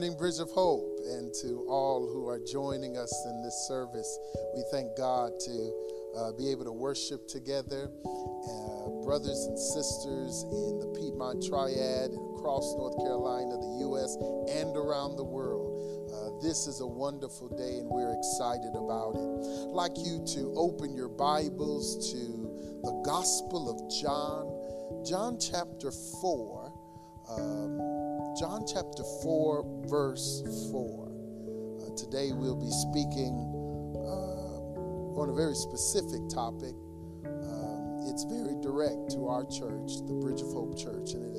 morning, Bridge of Hope, and to all who are joining us in this service. We thank God to uh, be able to worship together, uh, brothers and sisters in the Piedmont Triad, across North Carolina, the U.S., and around the world. Uh, this is a wonderful day, and we're excited about it. I'd like you to open your Bibles to the Gospel of John, John chapter 4. Um, John chapter 4, verse 4. Uh, today we'll be speaking uh, on a very specific topic. Um, it's very direct to our church, the Bridge of Hope Church, and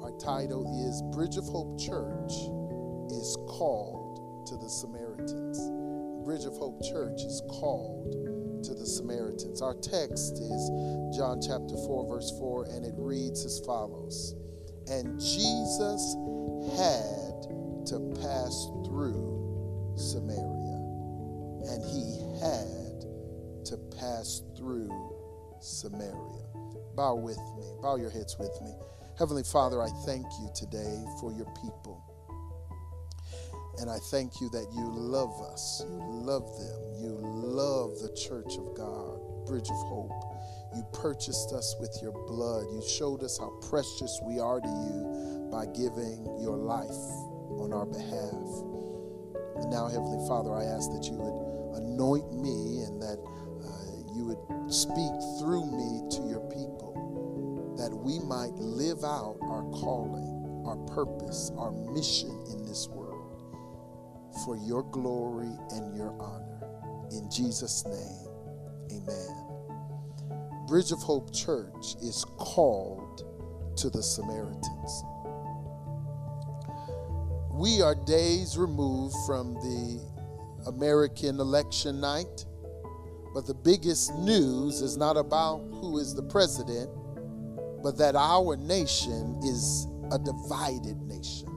our title is Bridge of Hope Church is called to the Samaritans. Bridge of Hope Church is called to the Samaritans. Our text is John chapter 4, verse 4, and it reads as follows. And Jesus had to pass through Samaria. And he had to pass through Samaria. Bow with me. Bow your heads with me. Heavenly Father, I thank you today for your people. And I thank you that you love us. You love them. You love the church of God, Bridge of Hope. You purchased us with your blood. You showed us how precious we are to you by giving your life on our behalf. And now, Heavenly Father, I ask that you would anoint me and that uh, you would speak through me to your people, that we might live out our calling, our purpose, our mission in this world for your glory and your honor. In Jesus' name, amen. Bridge of Hope Church is called to the Samaritans. We are days removed from the American election night, but the biggest news is not about who is the president, but that our nation is a divided nation.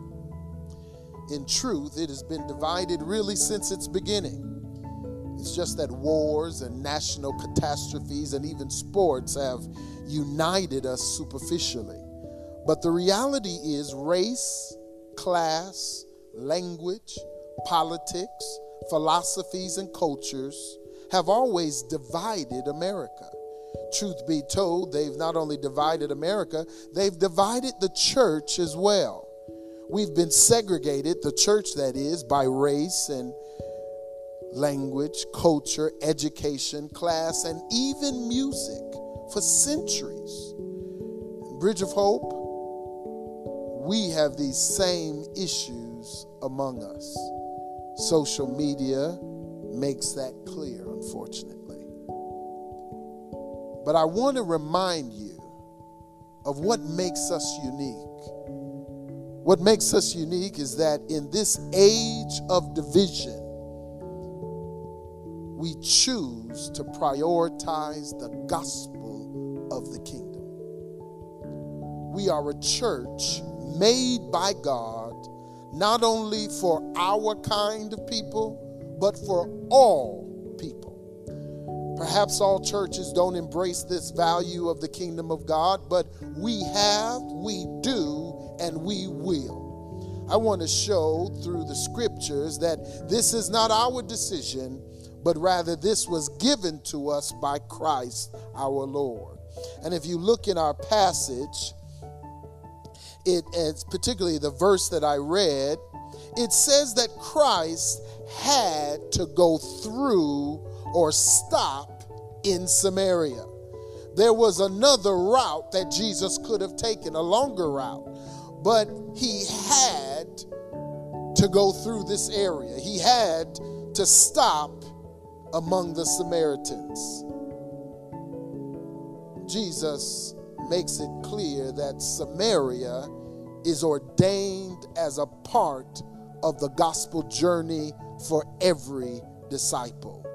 In truth, it has been divided really since its beginning. It's just that wars and national catastrophes and even sports have united us superficially. But the reality is race, class, language, politics, philosophies, and cultures have always divided America. Truth be told, they've not only divided America, they've divided the church as well. We've been segregated, the church that is, by race and language, culture, education, class, and even music for centuries. Bridge of Hope, we have these same issues among us. Social media makes that clear, unfortunately. But I want to remind you of what makes us unique. What makes us unique is that in this age of division, we choose to prioritize the gospel of the kingdom. We are a church made by God not only for our kind of people, but for all people. Perhaps all churches don't embrace this value of the kingdom of God, but we have, we do, and we will. I want to show through the scriptures that this is not our decision, but rather this was given to us by Christ our Lord. And if you look in our passage, it, it is particularly the verse that I read, it says that Christ had to go through or stop in Samaria. There was another route that Jesus could have taken, a longer route, but he had to go through this area. He had to stop among the Samaritans. Jesus makes it clear that Samaria is ordained as a part of the gospel journey for every disciple.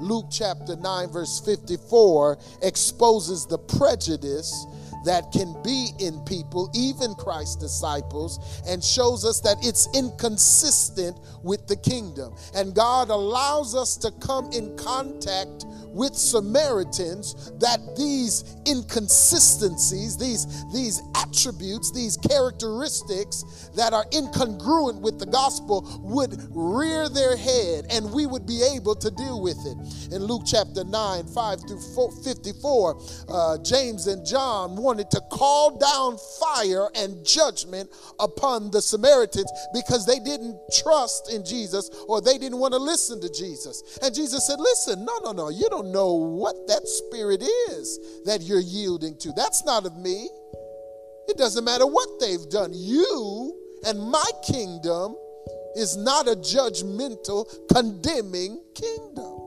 Luke chapter 9, verse 54 exposes the prejudice that can be in people, even Christ's disciples, and shows us that it's inconsistent with the kingdom. And God allows us to come in contact with Samaritans that these inconsistencies, these, these attributes, these characteristics that are incongruent with the gospel would rear their head and we would be able to deal with it. In Luke chapter 9, 5 through 54, uh, James and John wanted to call down fire and judgment upon the Samaritans because they didn't trust in Jesus or they didn't want to listen to Jesus. And Jesus said, Listen, no, no, no, you don't know what that spirit is that you're yielding to. That's not of me. It doesn't matter what they've done. You and my kingdom is not a judgmental, condemning kingdom.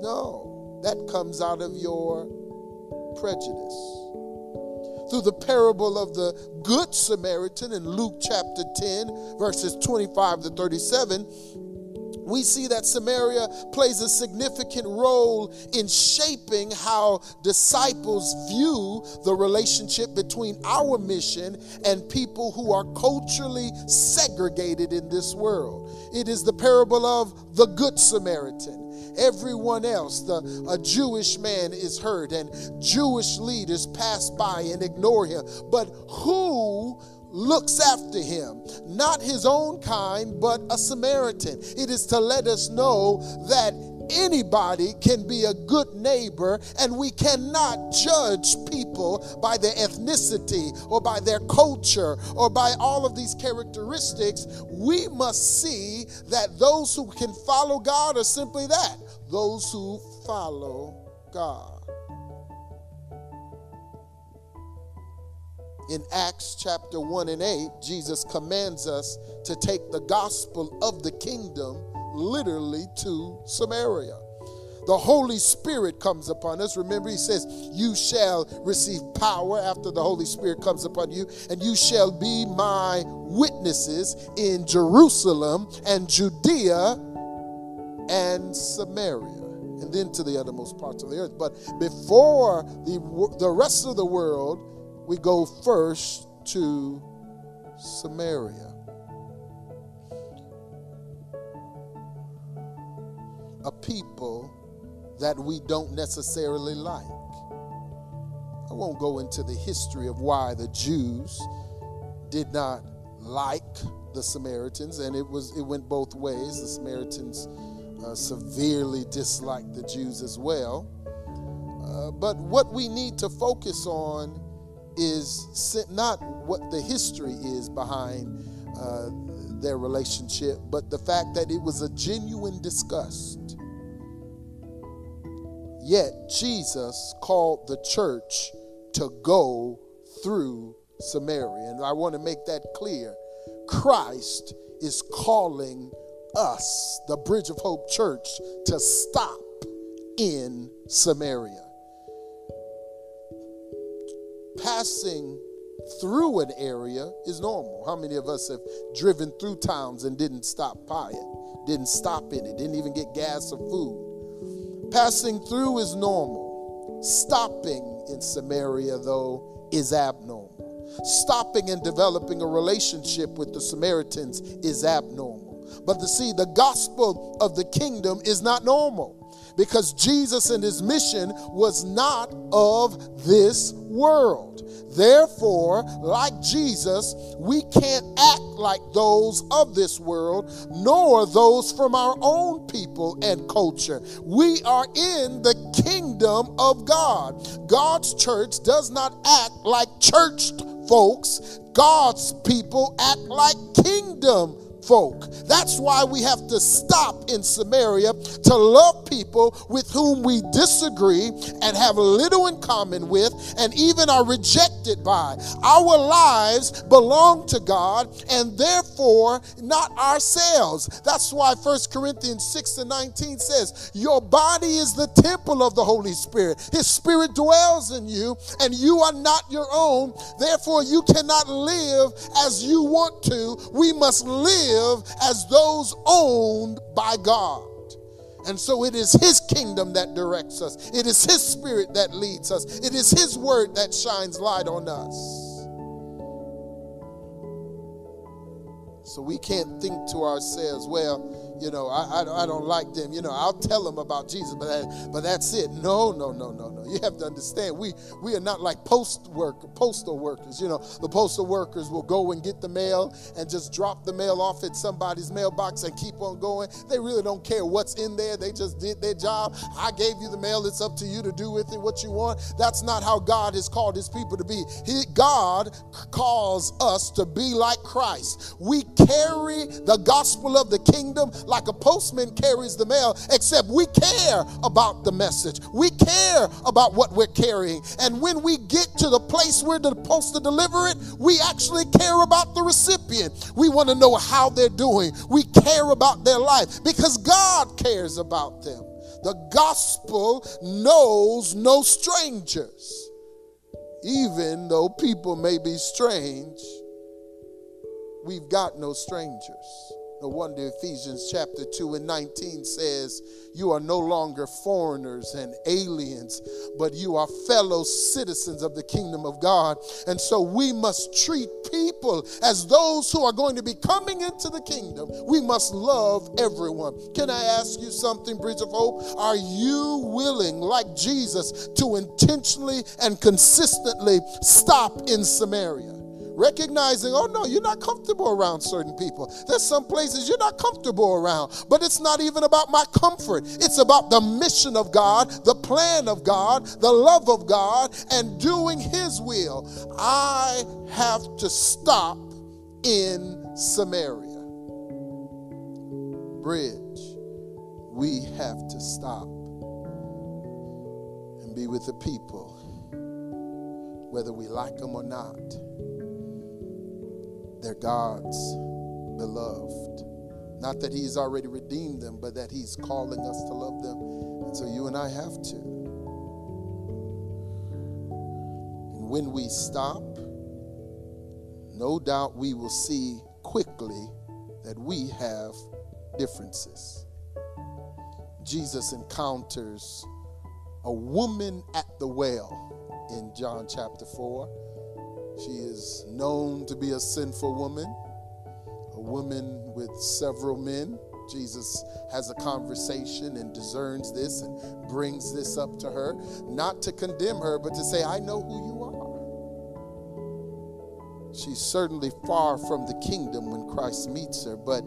No, that comes out of your prejudice through the parable of the Good Samaritan in Luke chapter 10, verses 25 to 37, we see that Samaria plays a significant role in shaping how disciples view the relationship between our mission and people who are culturally segregated in this world. It is the parable of the Good Samaritan everyone else. The, a Jewish man is hurt, and Jewish leaders pass by and ignore him. But who looks after him? Not his own kind, but a Samaritan. It is to let us know that anybody can be a good neighbor, and we cannot judge people by their ethnicity or by their culture or by all of these characteristics. We must see that those who can follow God are simply that those who follow God. In Acts chapter 1 and 8, Jesus commands us to take the gospel of the kingdom literally to Samaria. The Holy Spirit comes upon us. Remember, he says, You shall receive power after the Holy Spirit comes upon you, and you shall be my witnesses in Jerusalem and Judea and Samaria, and then to the uttermost parts of the earth. But before the, the rest of the world, we go first to Samaria. A people that we don't necessarily like. I won't go into the history of why the Jews did not like the Samaritans, and it was it went both ways. The Samaritans uh, severely disliked the Jews as well. Uh, but what we need to focus on is not what the history is behind uh, their relationship, but the fact that it was a genuine disgust. Yet Jesus called the church to go through Samaria. And I want to make that clear. Christ is calling us, the Bridge of Hope Church, to stop in Samaria. Passing through an area is normal. How many of us have driven through towns and didn't stop by it, didn't stop in it, didn't even get gas or food? Passing through is normal. Stopping in Samaria, though, is abnormal. Stopping and developing a relationship with the Samaritans is abnormal. But to see, the gospel of the kingdom is not normal because Jesus and his mission was not of this world. Therefore, like Jesus, we can't act like those of this world, nor those from our own people and culture. We are in the kingdom of God. God's church does not act like church folks, God's people act like kingdom folk. That's why we have to stop in Samaria to love people with whom we disagree and have little in common with and even are rejected by. Our lives belong to God and therefore not ourselves. That's why 1 Corinthians 6 and 19 says, Your body is the temple of the Holy Spirit. His Spirit dwells in you, and you are not your own. Therefore, you cannot live as you want to. We must live live as those owned by God. And so it is His kingdom that directs us, it is His spirit that leads us, it is His word that shines light on us. So we can't think to ourselves, well, you know, I, I, I, don't like them. You know, I'll tell them about Jesus, but, but that's it. No, no, no, no, no. You have to understand, we, we are not like post work, postal workers. You know, the postal workers will go and get the mail and just drop the mail off at somebody's mailbox and keep on going. They really don't care what's in there. They just did their job. I gave you the mail. It's up to you to do with it what you want. That's not how God has called his people to be. He, God calls us to be like Christ. We carry the gospel of the kingdom like a postman carries the mail, except we care about the message. We care about what we're carrying. And when we get to the place we're supposed to deliver it, we actually care about the recipient. We want to know how they're doing. We care about their life because God cares about them. The gospel knows no strangers. Even though people may be strange, we've got no strangers. No wonder Ephesians chapter 2 and 19 says, You are no longer foreigners and aliens, but you are fellow citizens of the kingdom of God. And so we must treat people as those who are going to be coming into the kingdom. We must love everyone. Can I ask you something, Bridge of Hope? Are you willing, like Jesus, to intentionally and consistently stop in Samaria? Recognizing, oh no, you're not comfortable around certain people. There's some places you're not comfortable around, but it's not even about my comfort. It's about the mission of God, the plan of God, the love of God, and doing His will. I have to stop in Samaria. Bridge, we have to stop and be with the people, whether we like them or not. They're God's beloved. Not that He's already redeemed them, but that He's calling us to love them. And so you and I have to. And when we stop, no doubt we will see quickly that we have differences. Jesus encounters a woman at the well in John chapter 4 she is known to be a sinful woman, a woman with several men. Jesus has a conversation and discerns this and brings this up to her, not to condemn her, but to say, I know who you are. She's certainly far from the kingdom when Christ meets her, but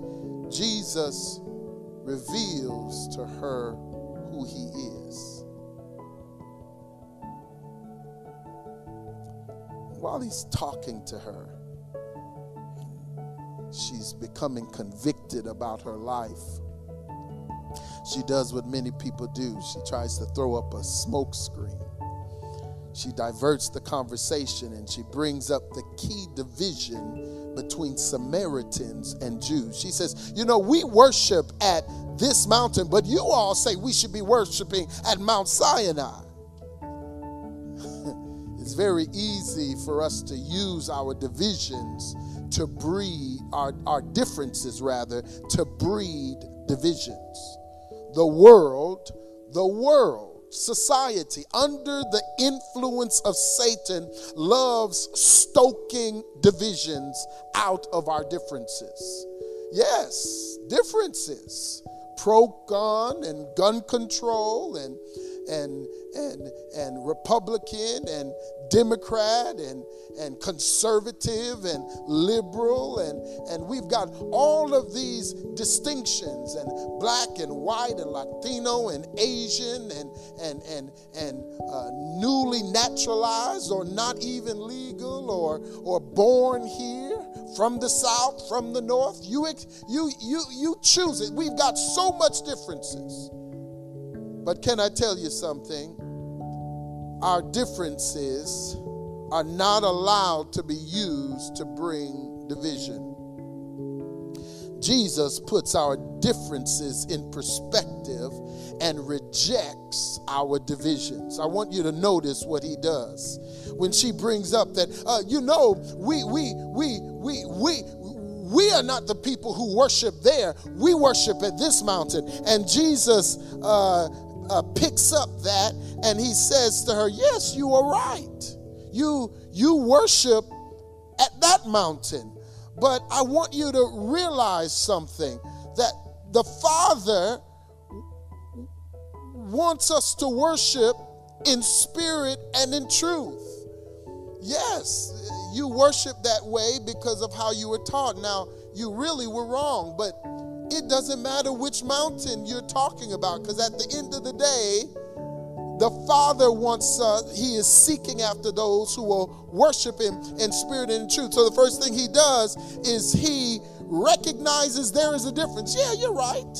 Jesus reveals to her who he is. While he's talking to her, she's becoming convicted about her life. She does what many people do she tries to throw up a smoke screen. She diverts the conversation and she brings up the key division between Samaritans and Jews. She says, You know, we worship at this mountain, but you all say we should be worshiping at Mount Sinai very easy for us to use our divisions to breed, our, our differences rather, to breed divisions. The world, the world, society, under the influence of Satan, loves stoking divisions out of our differences. Yes, differences. Pro gun and gun control and and and and Republican and Democrat and, and conservative and liberal, and, and we've got all of these distinctions and black and white and Latino and Asian and, and, and, and uh, newly naturalized or not even legal or, or born here from the south, from the north. You, you, you, you choose it. We've got so much differences. But can I tell you something? our differences are not allowed to be used to bring division. Jesus puts our differences in perspective and rejects our divisions. I want you to notice what he does. When she brings up that, uh, you know, we, we, we, we, we, we are not the people who worship there. We worship at this mountain. And Jesus uh, uh, picks up that and he says to her, Yes, you are right. You, you worship at that mountain. But I want you to realize something that the Father wants us to worship in spirit and in truth. Yes, you worship that way because of how you were taught. Now, you really were wrong, but it doesn't matter which mountain you're talking about because at the end of the day, the Father wants, uh, He is seeking after those who will worship Him in spirit and in truth. So the first thing He does is He recognizes there is a difference. Yeah, you're right.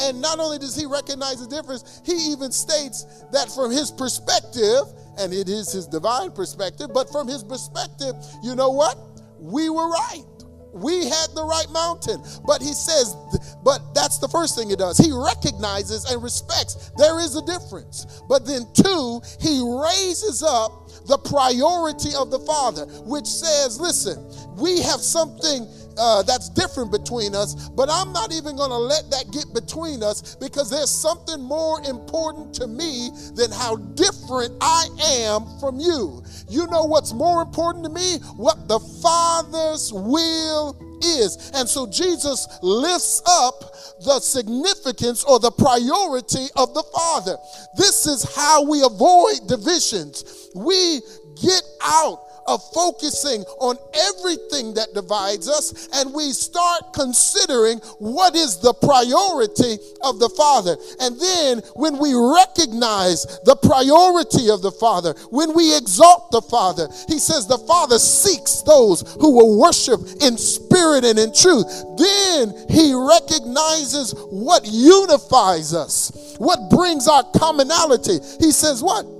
And not only does He recognize the difference, He even states that from His perspective, and it is His divine perspective, but from His perspective, you know what? We were right we had the right mountain. But he says, but that's the first thing he does. He recognizes and respects there is a difference. But then, two, he raises up the priority of the Father, which says, listen, we have something uh, that's different between us, but I'm not even going to let that get between us because there's something more important to me than how different I am from you. You know what's more important to me? What the Father's will is. And so Jesus lifts up the significance or the priority of the Father. This is how we avoid divisions. We get out of focusing on everything that divides us and we start considering what is the priority of the Father. And then when we recognize the priority of the Father, when we exalt the Father, he says the Father seeks those who will worship in spirit and in truth. Then he recognizes what unifies us, what brings our commonality. He says, What?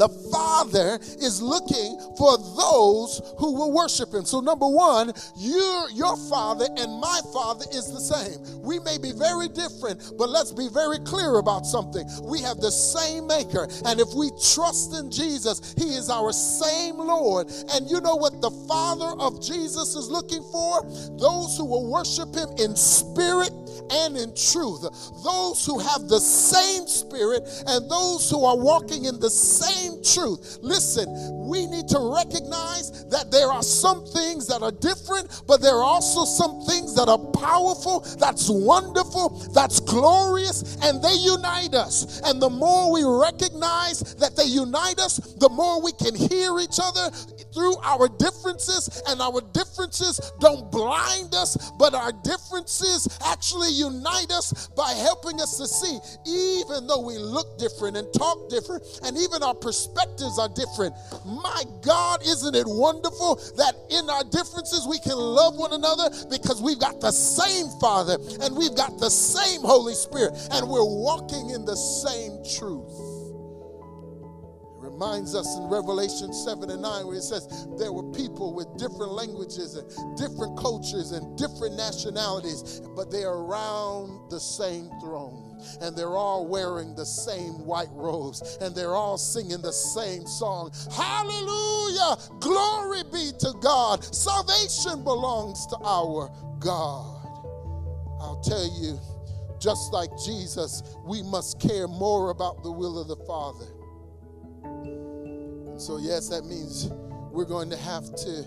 The Father is looking for those who will worship Him. So, number one, your, your Father and my Father is the same. We may be very different, but let's be very clear about something. We have the same Maker, and if we trust in Jesus, He is our same Lord. And you know what the Father of Jesus is looking for? Those who will worship Him in spirit and in truth. Those who have the same spirit and those who are walking in the same truth. Listen, we need to recognize that there are some things that are different, but there are also some things that are powerful, that's wonderful, that's glorious, and they unite us. And the more we recognize that they unite us, the more we can hear each other through our differences, and our differences don't blind us, but our differences actually unite us by helping us to see, even though we look different and talk different, and even our perspectives are different. My God, isn't it wonderful that in our differences we can love one another? Because we've got the same Father and we've got the same Holy Spirit and we're walking in the same truth. It reminds us in Revelation 7 and 9 where it says there were people with different languages and different cultures and different nationalities, but they are around the same throne and they're all wearing the same white robes and they're all singing the same song. Hallelujah! Glory be to God. Salvation belongs to our God. I'll tell you, just like Jesus, we must care more about the will of the Father so, yes, that means we're going to have to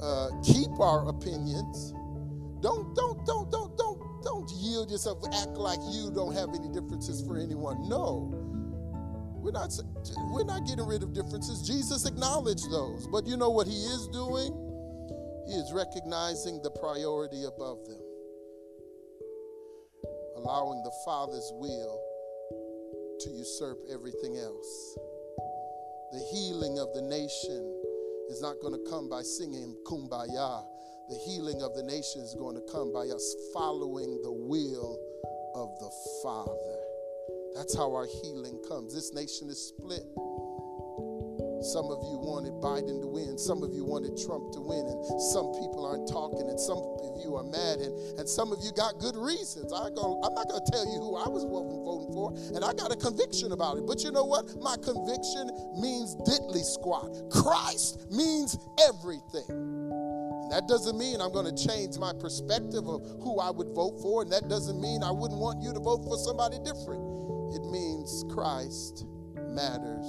uh, keep our opinions. Don't, don't, don't, don't, don't, don't yield yourself. Act like you don't have any differences for anyone. No, we're not. We're not getting rid of differences. Jesus acknowledged those, but you know what He is doing? He is recognizing the priority above them, allowing the Father's will to usurp everything else. The healing of the nation is not going to come by singing kumbaya. The healing of the nation is going to come by us following the will of the Father. That's how our healing comes. This nation is split. Some of you wanted Biden to win. Some of you wanted Trump to win. And some people aren't talking. And some of you are mad. And, and some of you got good reasons. I go, I'm not going to tell you who I was voting for. And I got a conviction about it. But you know what? My conviction means diddly squat. Christ means everything. And that doesn't mean I'm going to change my perspective of who I would vote for. And that doesn't mean I wouldn't want you to vote for somebody different. It means Christ matters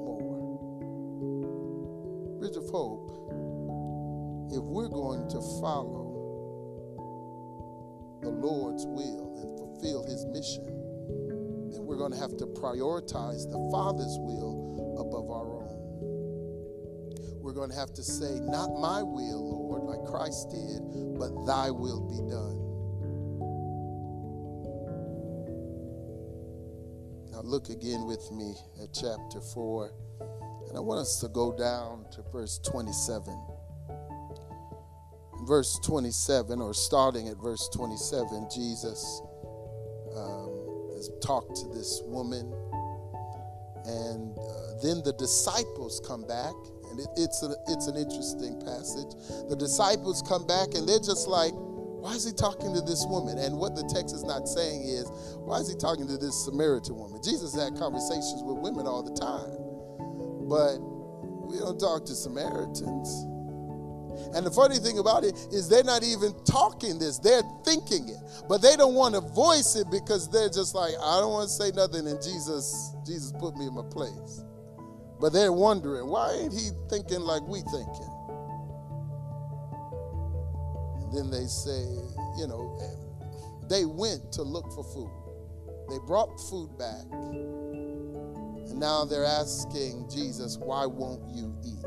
more. Bridge of Hope, if we're going to follow the Lord's will and fulfill his mission, then we're going to have to prioritize the Father's will above our own. Going to have to say, Not my will, Lord, like Christ did, but thy will be done. Now, look again with me at chapter 4, and I want us to go down to verse 27 verse 27, or starting at verse 27, Jesus um, has talked to this woman. And uh, then the disciples come back, and it, it's, a, it's an interesting passage. The disciples come back, and they're just like, why is he talking to this woman? And what the text is not saying is, why is he talking to this Samaritan woman? Jesus had conversations with women all the time, but we don't talk to Samaritans. And the funny thing about it is they're not even talking this, they're thinking it. But they don't want to voice it because they're just like, I don't want to say nothing and Jesus Jesus put me in my place. But they're wondering, why ain't he thinking like we thinking? And then they say, you know, they went to look for food. They brought food back. And now they're asking Jesus, why won't you eat?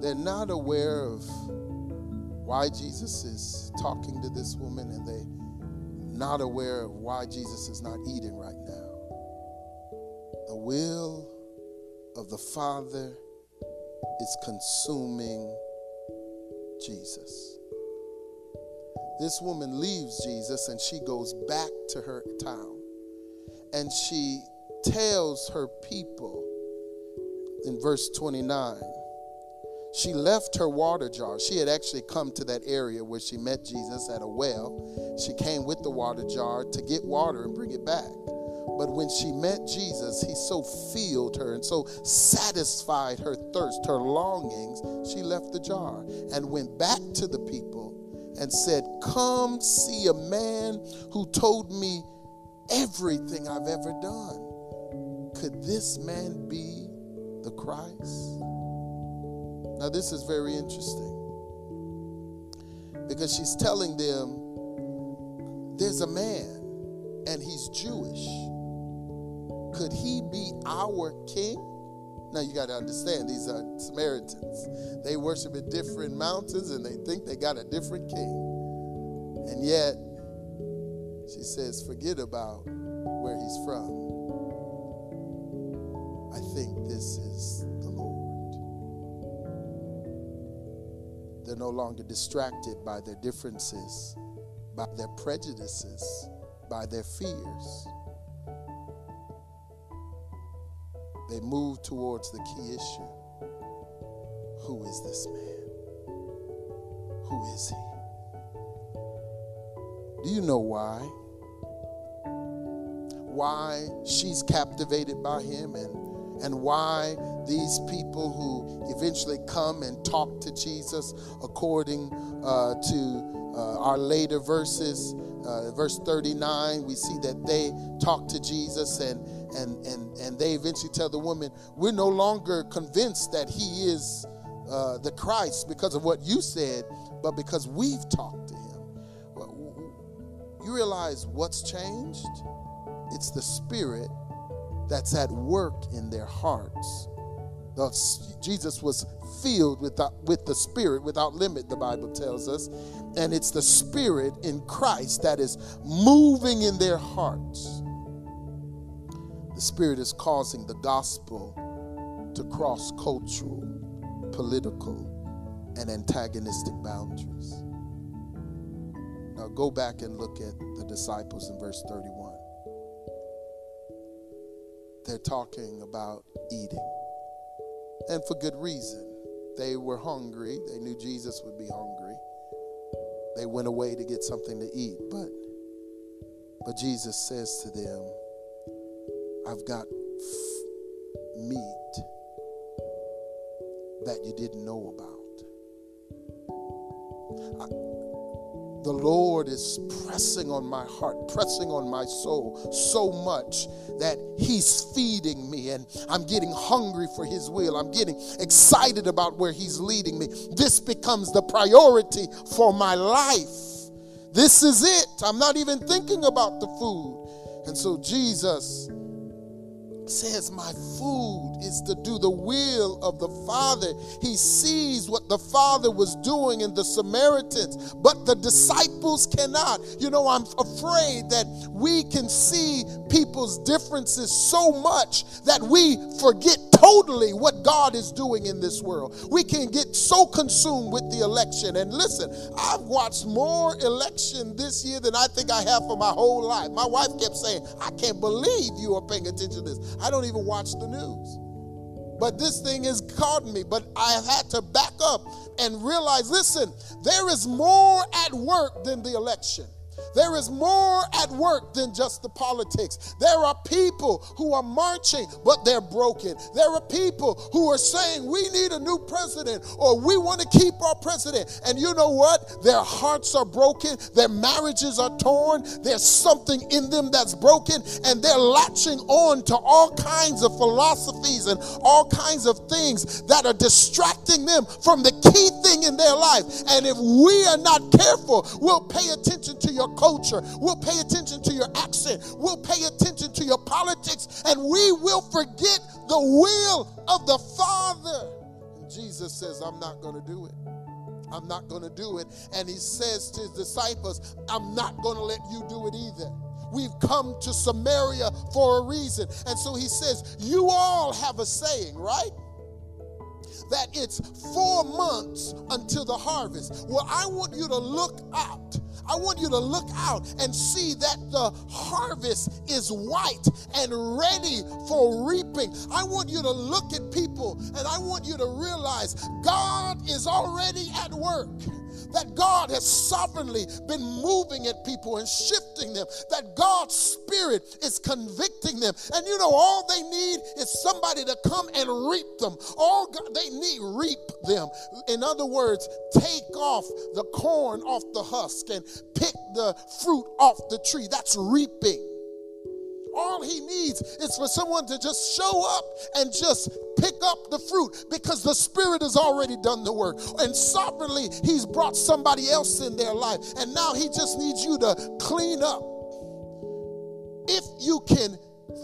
they're not aware of why Jesus is talking to this woman and they not aware of why Jesus is not eating right now. The will of the Father is consuming Jesus. This woman leaves Jesus and she goes back to her town and she tells her people in verse 29 she left her water jar. She had actually come to that area where she met Jesus at a well. She came with the water jar to get water and bring it back. But when she met Jesus, he so filled her and so satisfied her thirst, her longings, she left the jar and went back to the people and said, Come see a man who told me everything I've ever done. Could this man be the Christ? Now, this is very interesting because she's telling them there's a man and he's Jewish. Could he be our king? Now, you got to understand, these are Samaritans. They worship at different mountains and they think they got a different king. And yet, she says, forget about where he's from. I think this is They're no longer distracted by their differences, by their prejudices, by their fears. They move towards the key issue Who is this man? Who is he? Do you know why? Why she's captivated by him and and why these people who eventually come and talk to Jesus, according uh, to uh, our later verses, uh, verse 39, we see that they talk to Jesus and, and, and, and they eventually tell the woman, We're no longer convinced that he is uh, the Christ because of what you said, but because we've talked to him. you realize what's changed? It's the Spirit that's at work in their hearts. Jesus was filled with the, with the Spirit without limit, the Bible tells us. And it's the Spirit in Christ that is moving in their hearts. The Spirit is causing the gospel to cross cultural, political, and antagonistic boundaries. Now go back and look at the disciples in verse 31 they're talking about eating. And for good reason. They were hungry. They knew Jesus would be hungry. They went away to get something to eat. But, but Jesus says to them, I've got meat that you didn't know about. I, the Lord is pressing on my heart, pressing on my soul so much that He's feeding me and I'm getting hungry for His will. I'm getting excited about where He's leading me. This becomes the priority for my life. This is it. I'm not even thinking about the food. And so Jesus says, My food is to do the will of the Father. He sees what the Father was doing in the Samaritans, but the disciples cannot. You know, I'm afraid that we can see people's differences so much that we forget totally what God is doing in this world. We can get so consumed with the election. And listen, I've watched more election this year than I think I have for my whole life. My wife kept saying, I can't believe you are paying attention to this. I don't even watch the news. But this thing has caught me. But I have had to back up and realize listen, there is more at work than the election. There is more at work than just the politics. There are people who are marching, but they're broken. There are people who are saying, We need a new president, or we want to keep our president. And you know what? Their hearts are broken, their marriages are torn, there's something in them that's broken, and they're latching on to all kinds of philosophies and all kinds of things that are distracting them from the key thing in their life. And if we are not careful, we'll pay attention to your culture. We'll pay attention to your accent. We'll pay attention to your politics. And we will forget the will of the Father. Jesus says, I'm not going to do it. I'm not going to do it. And he says to his disciples, I'm not going to let you do it either. We've come to Samaria for a reason. And so he says, You all have a saying, right? That it's four months until the harvest. Well, I want you to look out I want you to look out and see that the harvest is white and ready for reaping. I want you to look at people and I want you to realize God is already at work that God has sovereignly been moving at people and shifting them, that God's Spirit is convicting them. And you know, all they need is somebody to come and reap them. All God, they need, reap them. In other words, take off the corn off the husk and pick the fruit off the tree. That's reaping. All he needs is for someone to just show up and just pick up the fruit because the Spirit has already done the work. And sovereignly, he's brought somebody else in their life. And now he just needs you to clean up. If you can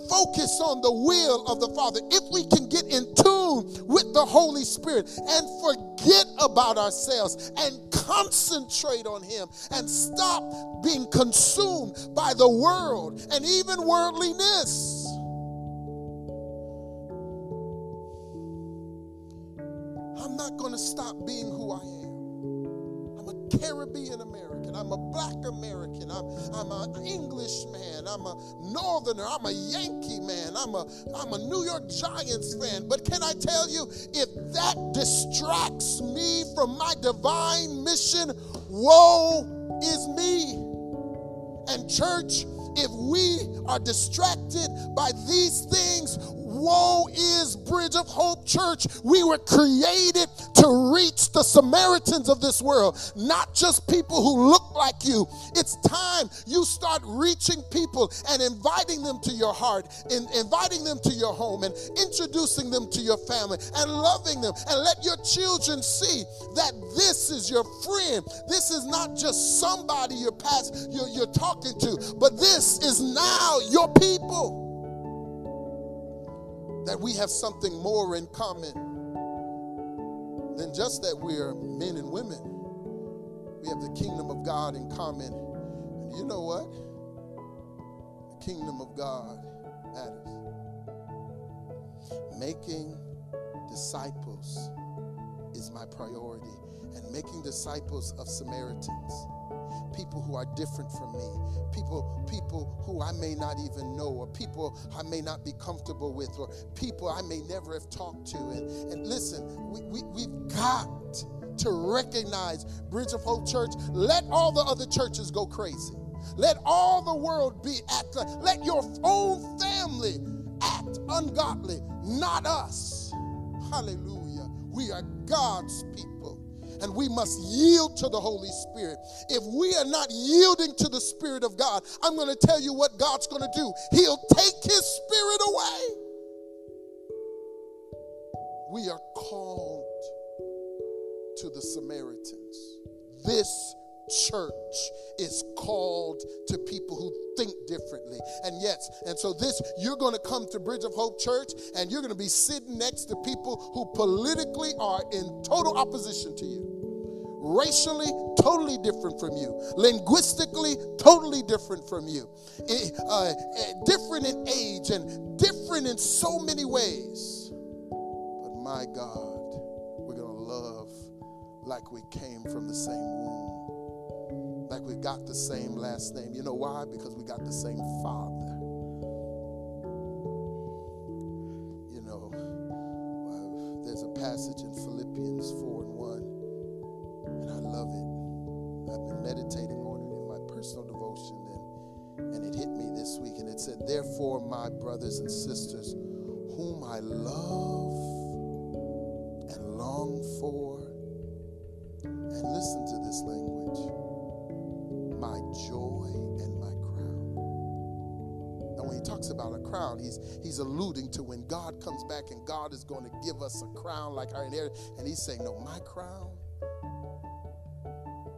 focus on the will of the Father, if we can get in tune with the Holy Spirit and forget about ourselves and concentrate on Him and stop being consumed by the world and even worldliness. I'm not going to stop being who I am. I'm a Caribbean American. I'm a black American. I'm, I'm an Englishman. I'm a Northerner. I'm a Yankee man. I'm a, I'm a New York Giants fan. But can I tell you, if that distracts me from my divine mission, woe is me. And, church, if we are distracted by these things, woe is Bridge of Hope Church. We were created to reach the Samaritans of this world, not just people who look like you. It's time you start reaching people and inviting them to your heart, and inviting them to your home, and introducing them to your family, and loving them, and let your children see that this is your friend. This is not just somebody you're past you're, you're talking to, but this is now your people that we have something more in common than just that we're men and women. We have the kingdom of God in common. And you know what? The kingdom of God matters. Making disciples is my priority, and making disciples of Samaritans people who are different from me, people, people who I may not even know, or people I may not be comfortable with, or people I may never have talked to. And, and listen, we, we, we've got to recognize Bridge of Hope Church. Let all the other churches go crazy. Let all the world be act. Let your own family act ungodly, not us. Hallelujah. We are God's people. And we must yield to the Holy Spirit. If we are not yielding to the Spirit of God, I'm going to tell you what God's going to do. He'll take His Spirit away. We are called to the Samaritans. This church is called to people who think differently. And yes, and so this, you're going to come to Bridge of Hope Church and you're going to be sitting next to people who politically are in total opposition to you. Racially, totally different from you. Linguistically, totally different from you. Eh, uh, uh, different in age and different in so many ways. But my God, we're going to love like we came from the same womb like we got the same last name. You know why? Because we got the same father. You know, uh, there's a passage in Philippians 4 and 1, and I love it. I've been meditating on it in my personal devotion, and, and it hit me this week, and it said, Therefore, my brothers and sisters, whom I love and long for, and listen to this language joy and my crown. And when he talks about a crown, he's, he's alluding to when God comes back and God is going to give us a crown like our inheritance. And he's saying, No, my crown,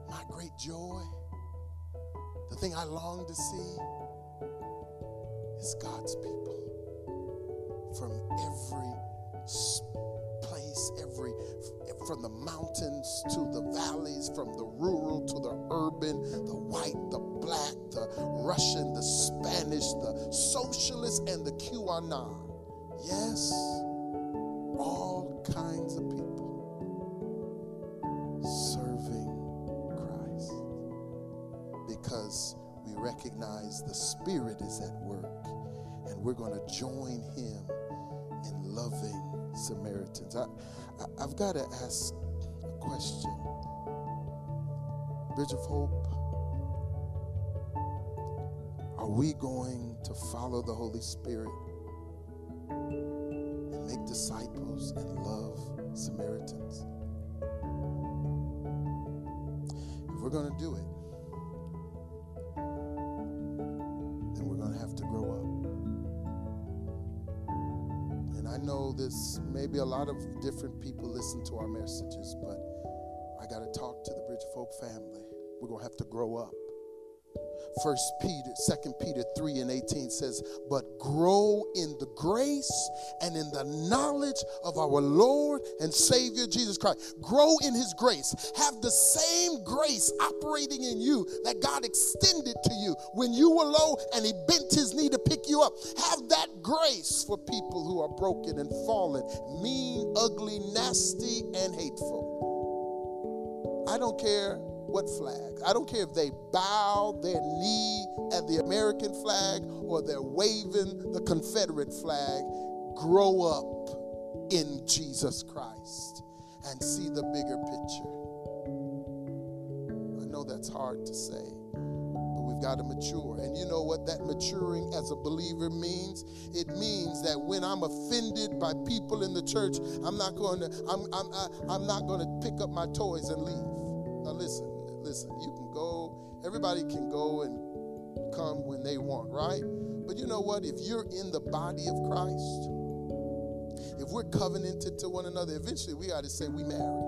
my great joy, the thing I long to see is God's people from every place, every from the mountains to the valleys, from the rural to the urban, the white, the black, the Russian, the Spanish, the socialist, and the QAnon. Yes, all kinds of people serving Christ because we recognize the Spirit is at work and we're going to join Him in loving Samaritans. I, I, have got to ask a question. Bridge of Hope, are we going to follow the Holy Spirit and make disciples and love Samaritans? If we're going to do it, I know this maybe a lot of different people listen to our messages, but I got to talk to the Bridge of Hope family. We're going to have to grow up. First Peter, Second Peter 3 and 18 says, But grow in the grace and in the knowledge of our Lord and Savior Jesus Christ. Grow in his grace. Have the same grace operating in you that God extended to you when you were low and he bent his knee to pick you up. Have that grace for people who are broken and fallen, mean, ugly, nasty, and hateful. I don't care what flag. I don't care if they bow their knee at the American flag or they're waving the Confederate flag. Grow up in Jesus Christ and see the bigger picture. I know that's hard to say, but we've got to mature. And you know what that maturing as a believer means? It means that when I'm offended by people in the church, I'm not going to I'm I'm I'm not going to pick up my toys and leave. Now listen, listen, you can go, everybody can go and come when they want, right? But you know what? If you're in the body of Christ, if we're covenanted to one another, eventually we got to say we marry.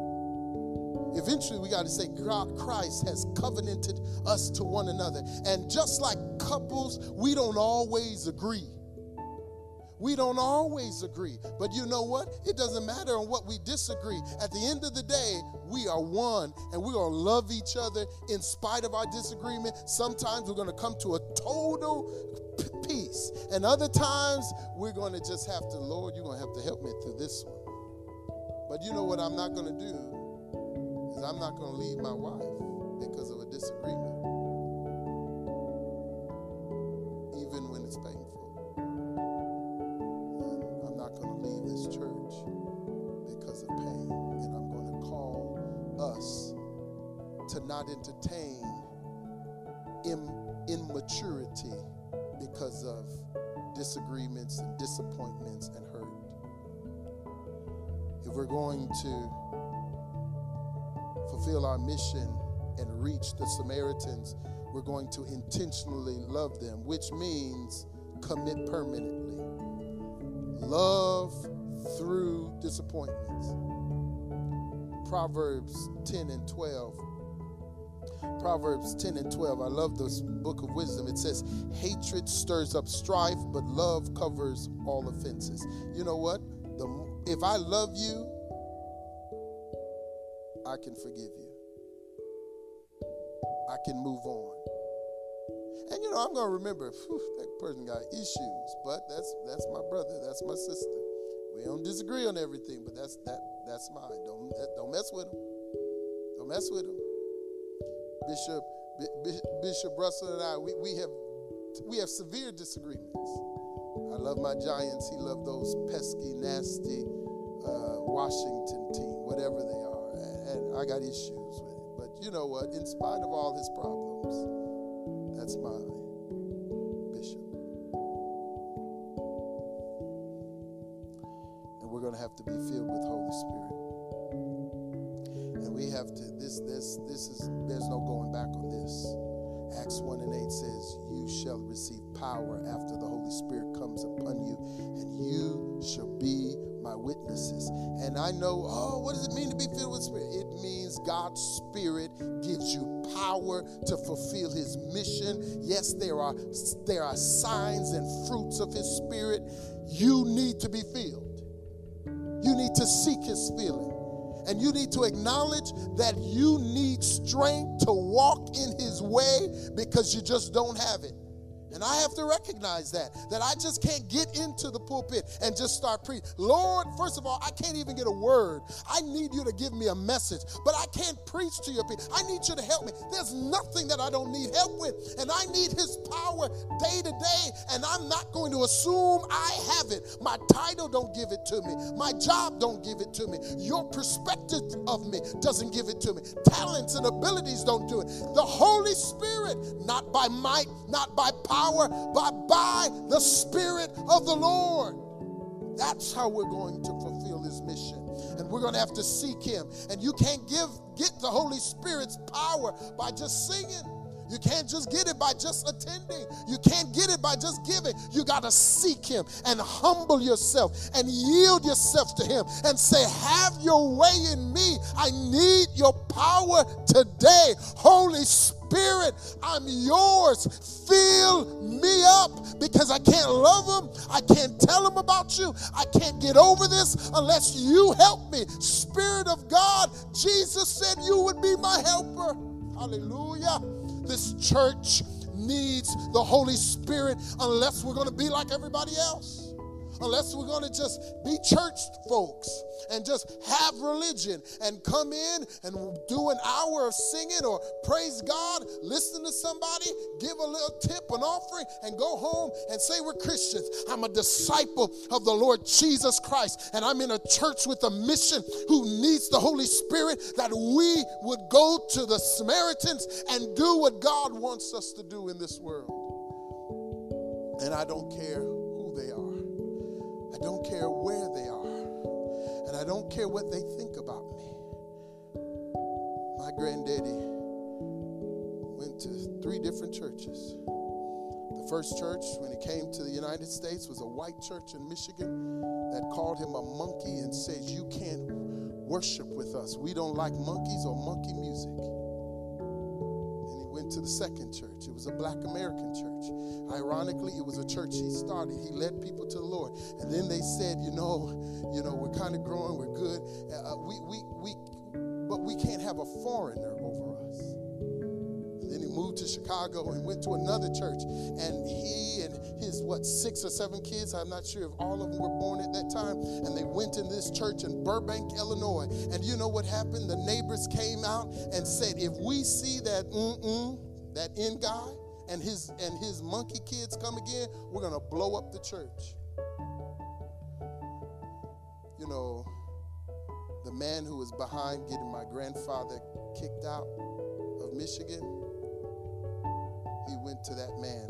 Eventually, we got to say Christ has covenanted us to one another. And just like couples, we don't always agree. We don't always agree. But you know what? It doesn't matter on what we disagree. At the end of the day, we are one and we're going to love each other in spite of our disagreement. Sometimes we're going to come to a total peace. And other times we're going to just have to, Lord, you're going to have to help me through this one. But you know what I'm not going to do? Is I'm not going to leave my wife because of a disagreement. Not entertain immaturity because of disagreements and disappointments and hurt. If we're going to fulfill our mission and reach the Samaritans, we're going to intentionally love them, which means commit permanently. Love through disappointments. Proverbs 10 and 12. Proverbs 10 and 12. I love this book of wisdom. It says, Hatred stirs up strife, but love covers all offenses. You know what? The, if I love you, I can forgive you. I can move on. And you know, I'm gonna remember whew, that person got issues, but that's that's my brother, that's my sister. We don't disagree on everything, but that's that that's mine. Don't don't mess with them. Don't mess with them. Bishop Bishop Russell and I, we, we have we have severe disagreements. I love my Giants. He loved those pesky, nasty uh, Washington team, whatever they are, and, and I got issues with it. But you know what? In spite of all his problems, that's my bishop. And we're going to have to be filled with Holy Spirit. And we have this, this, is, there's no going back on this. Acts 1 and 8 says, You shall receive power after the Holy Spirit comes upon you, and you shall be my witnesses. And I know, oh, what does it mean to be filled with Spirit? It means God's Spirit gives you power to fulfill His mission. Yes, there are there are signs and fruits of His Spirit. You need to be filled. You need to seek His filling. And you need to acknowledge that you need strength to walk in His way because you just don't have it. And I have to recognize that, that I just can't get into the pulpit and just start preaching. Lord, first of all, I can't even get a word. I need you to give me a message, but I can't preach to your people. I need you to help me. There's nothing that I don't need help with, and I need his power day to day, and I'm not going to assume I have it. My title don't give it to me. My job don't give it to me. Your perspective of me doesn't give it to me. Talents and abilities don't do it. The Holy Spirit, not by might, not by power, power, but by the Spirit of the Lord. That's how we're going to fulfill His mission. And we're going to have to seek Him. And you can't give get the Holy Spirit's power by just singing. You can't just get it by just attending. You can't get it by just giving. You got to seek Him and humble yourself and yield yourself to Him and say, Have your way in me. I need your power today. Holy Spirit, I'm yours. Fill me up because I can't love them. I can't tell them about you. I can't get over this unless you help me. Spirit of God, Jesus said you would be my helper. Hallelujah. This church needs the Holy Spirit unless we're going to be like everybody else unless we're going to just be church folks and just have religion and come in and do an hour of singing or praise God, listen to somebody, give a little tip, an offering, and go home and say we're Christians. I'm a disciple of the Lord Jesus Christ, and I'm in a church with a mission who needs the Holy Spirit that we would go to the Samaritans and do what God wants us to do in this world. And I don't care who they are. I don't care where they are. And I don't care what they think about me. My granddaddy went to three different churches. The first church, when he came to the United States, was a white church in Michigan that called him a monkey and said, You can't worship with us. We don't like monkeys or monkey music went to the second church. It was a black American church. Ironically, it was a church he started. He led people to the Lord. And then they said, you know, you know, we're kind of growing, we're good. Uh, we, we, we, but we can't have a foreigner over us. And then he moved to Chicago and went to another church. And he and his, what, six or seven kids, I'm not sure if all of them were born at that time, and they went in this church in Burbank, Illinois. And you know what happened? The neighbors came out and said, if we see that mm-mm, that in guy and his and his monkey kids come again, we're gonna blow up the church. You know, the man who was behind getting my grandfather kicked out of Michigan, he went to that man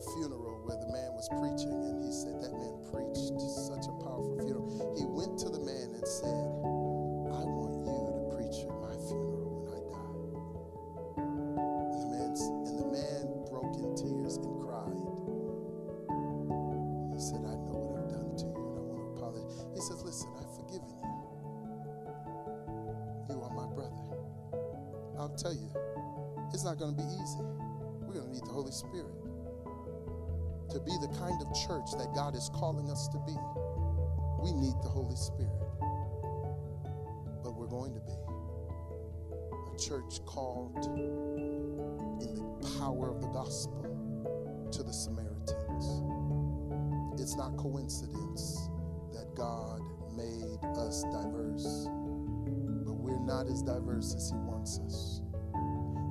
a funeral where the man was preaching, and he said that man preached such a powerful funeral. He went to the man and said, I want you church called in the power of the gospel to the Samaritans. It's not coincidence that God made us diverse, but we're not as diverse as He wants us.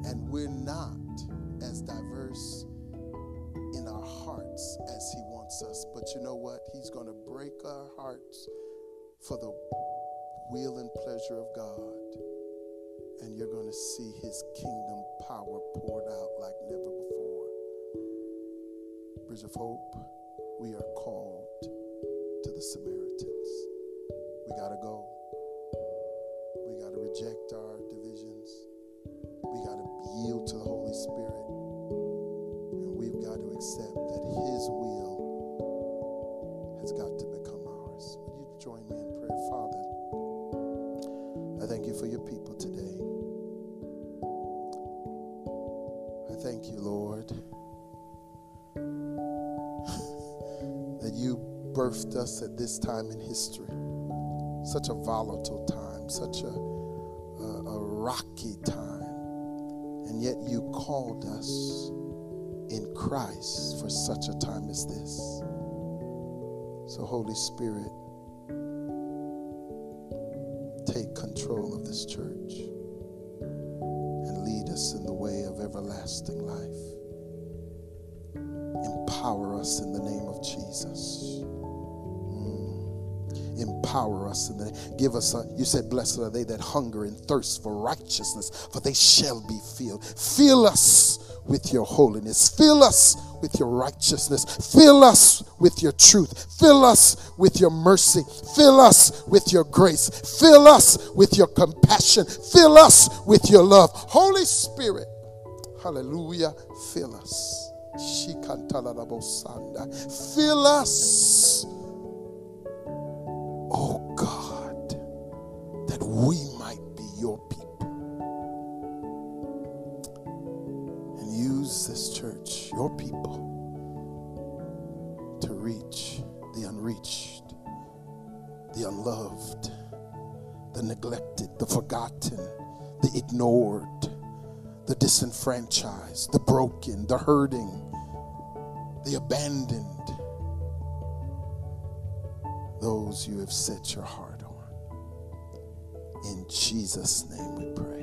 And we're not as diverse in our hearts as He wants us. But you know what? He's going to break our hearts for the will and pleasure of God. And you're going to see His kingdom power poured out like never before. Bridge of Hope, we are called to the Samaritans. We got to go. We got to reject our divisions. We got to yield to the Holy Spirit. And we've got to accept that His will has got to become ours. Would you join me in prayer? Father, I thank you for your people birthed us at this time in history. Such a volatile time, such a, a, a rocky time. And yet you called us in Christ for such a time as this. So, Holy Spirit, take control of this church and lead us in the way of everlasting life. Empower us in the name of Jesus. Empower us and give us a you said blessed are they that hunger and thirst for righteousness for they shall be filled. Fill us with your holiness. Fill us with your righteousness. Fill us with your truth. Fill us with your mercy. Fill us with your grace. Fill us with your compassion. Fill us with your love. Holy spirit hallelujah fill us. Fill us, disenfranchised, the broken, the hurting, the abandoned, those you have set your heart on. In Jesus' name we pray.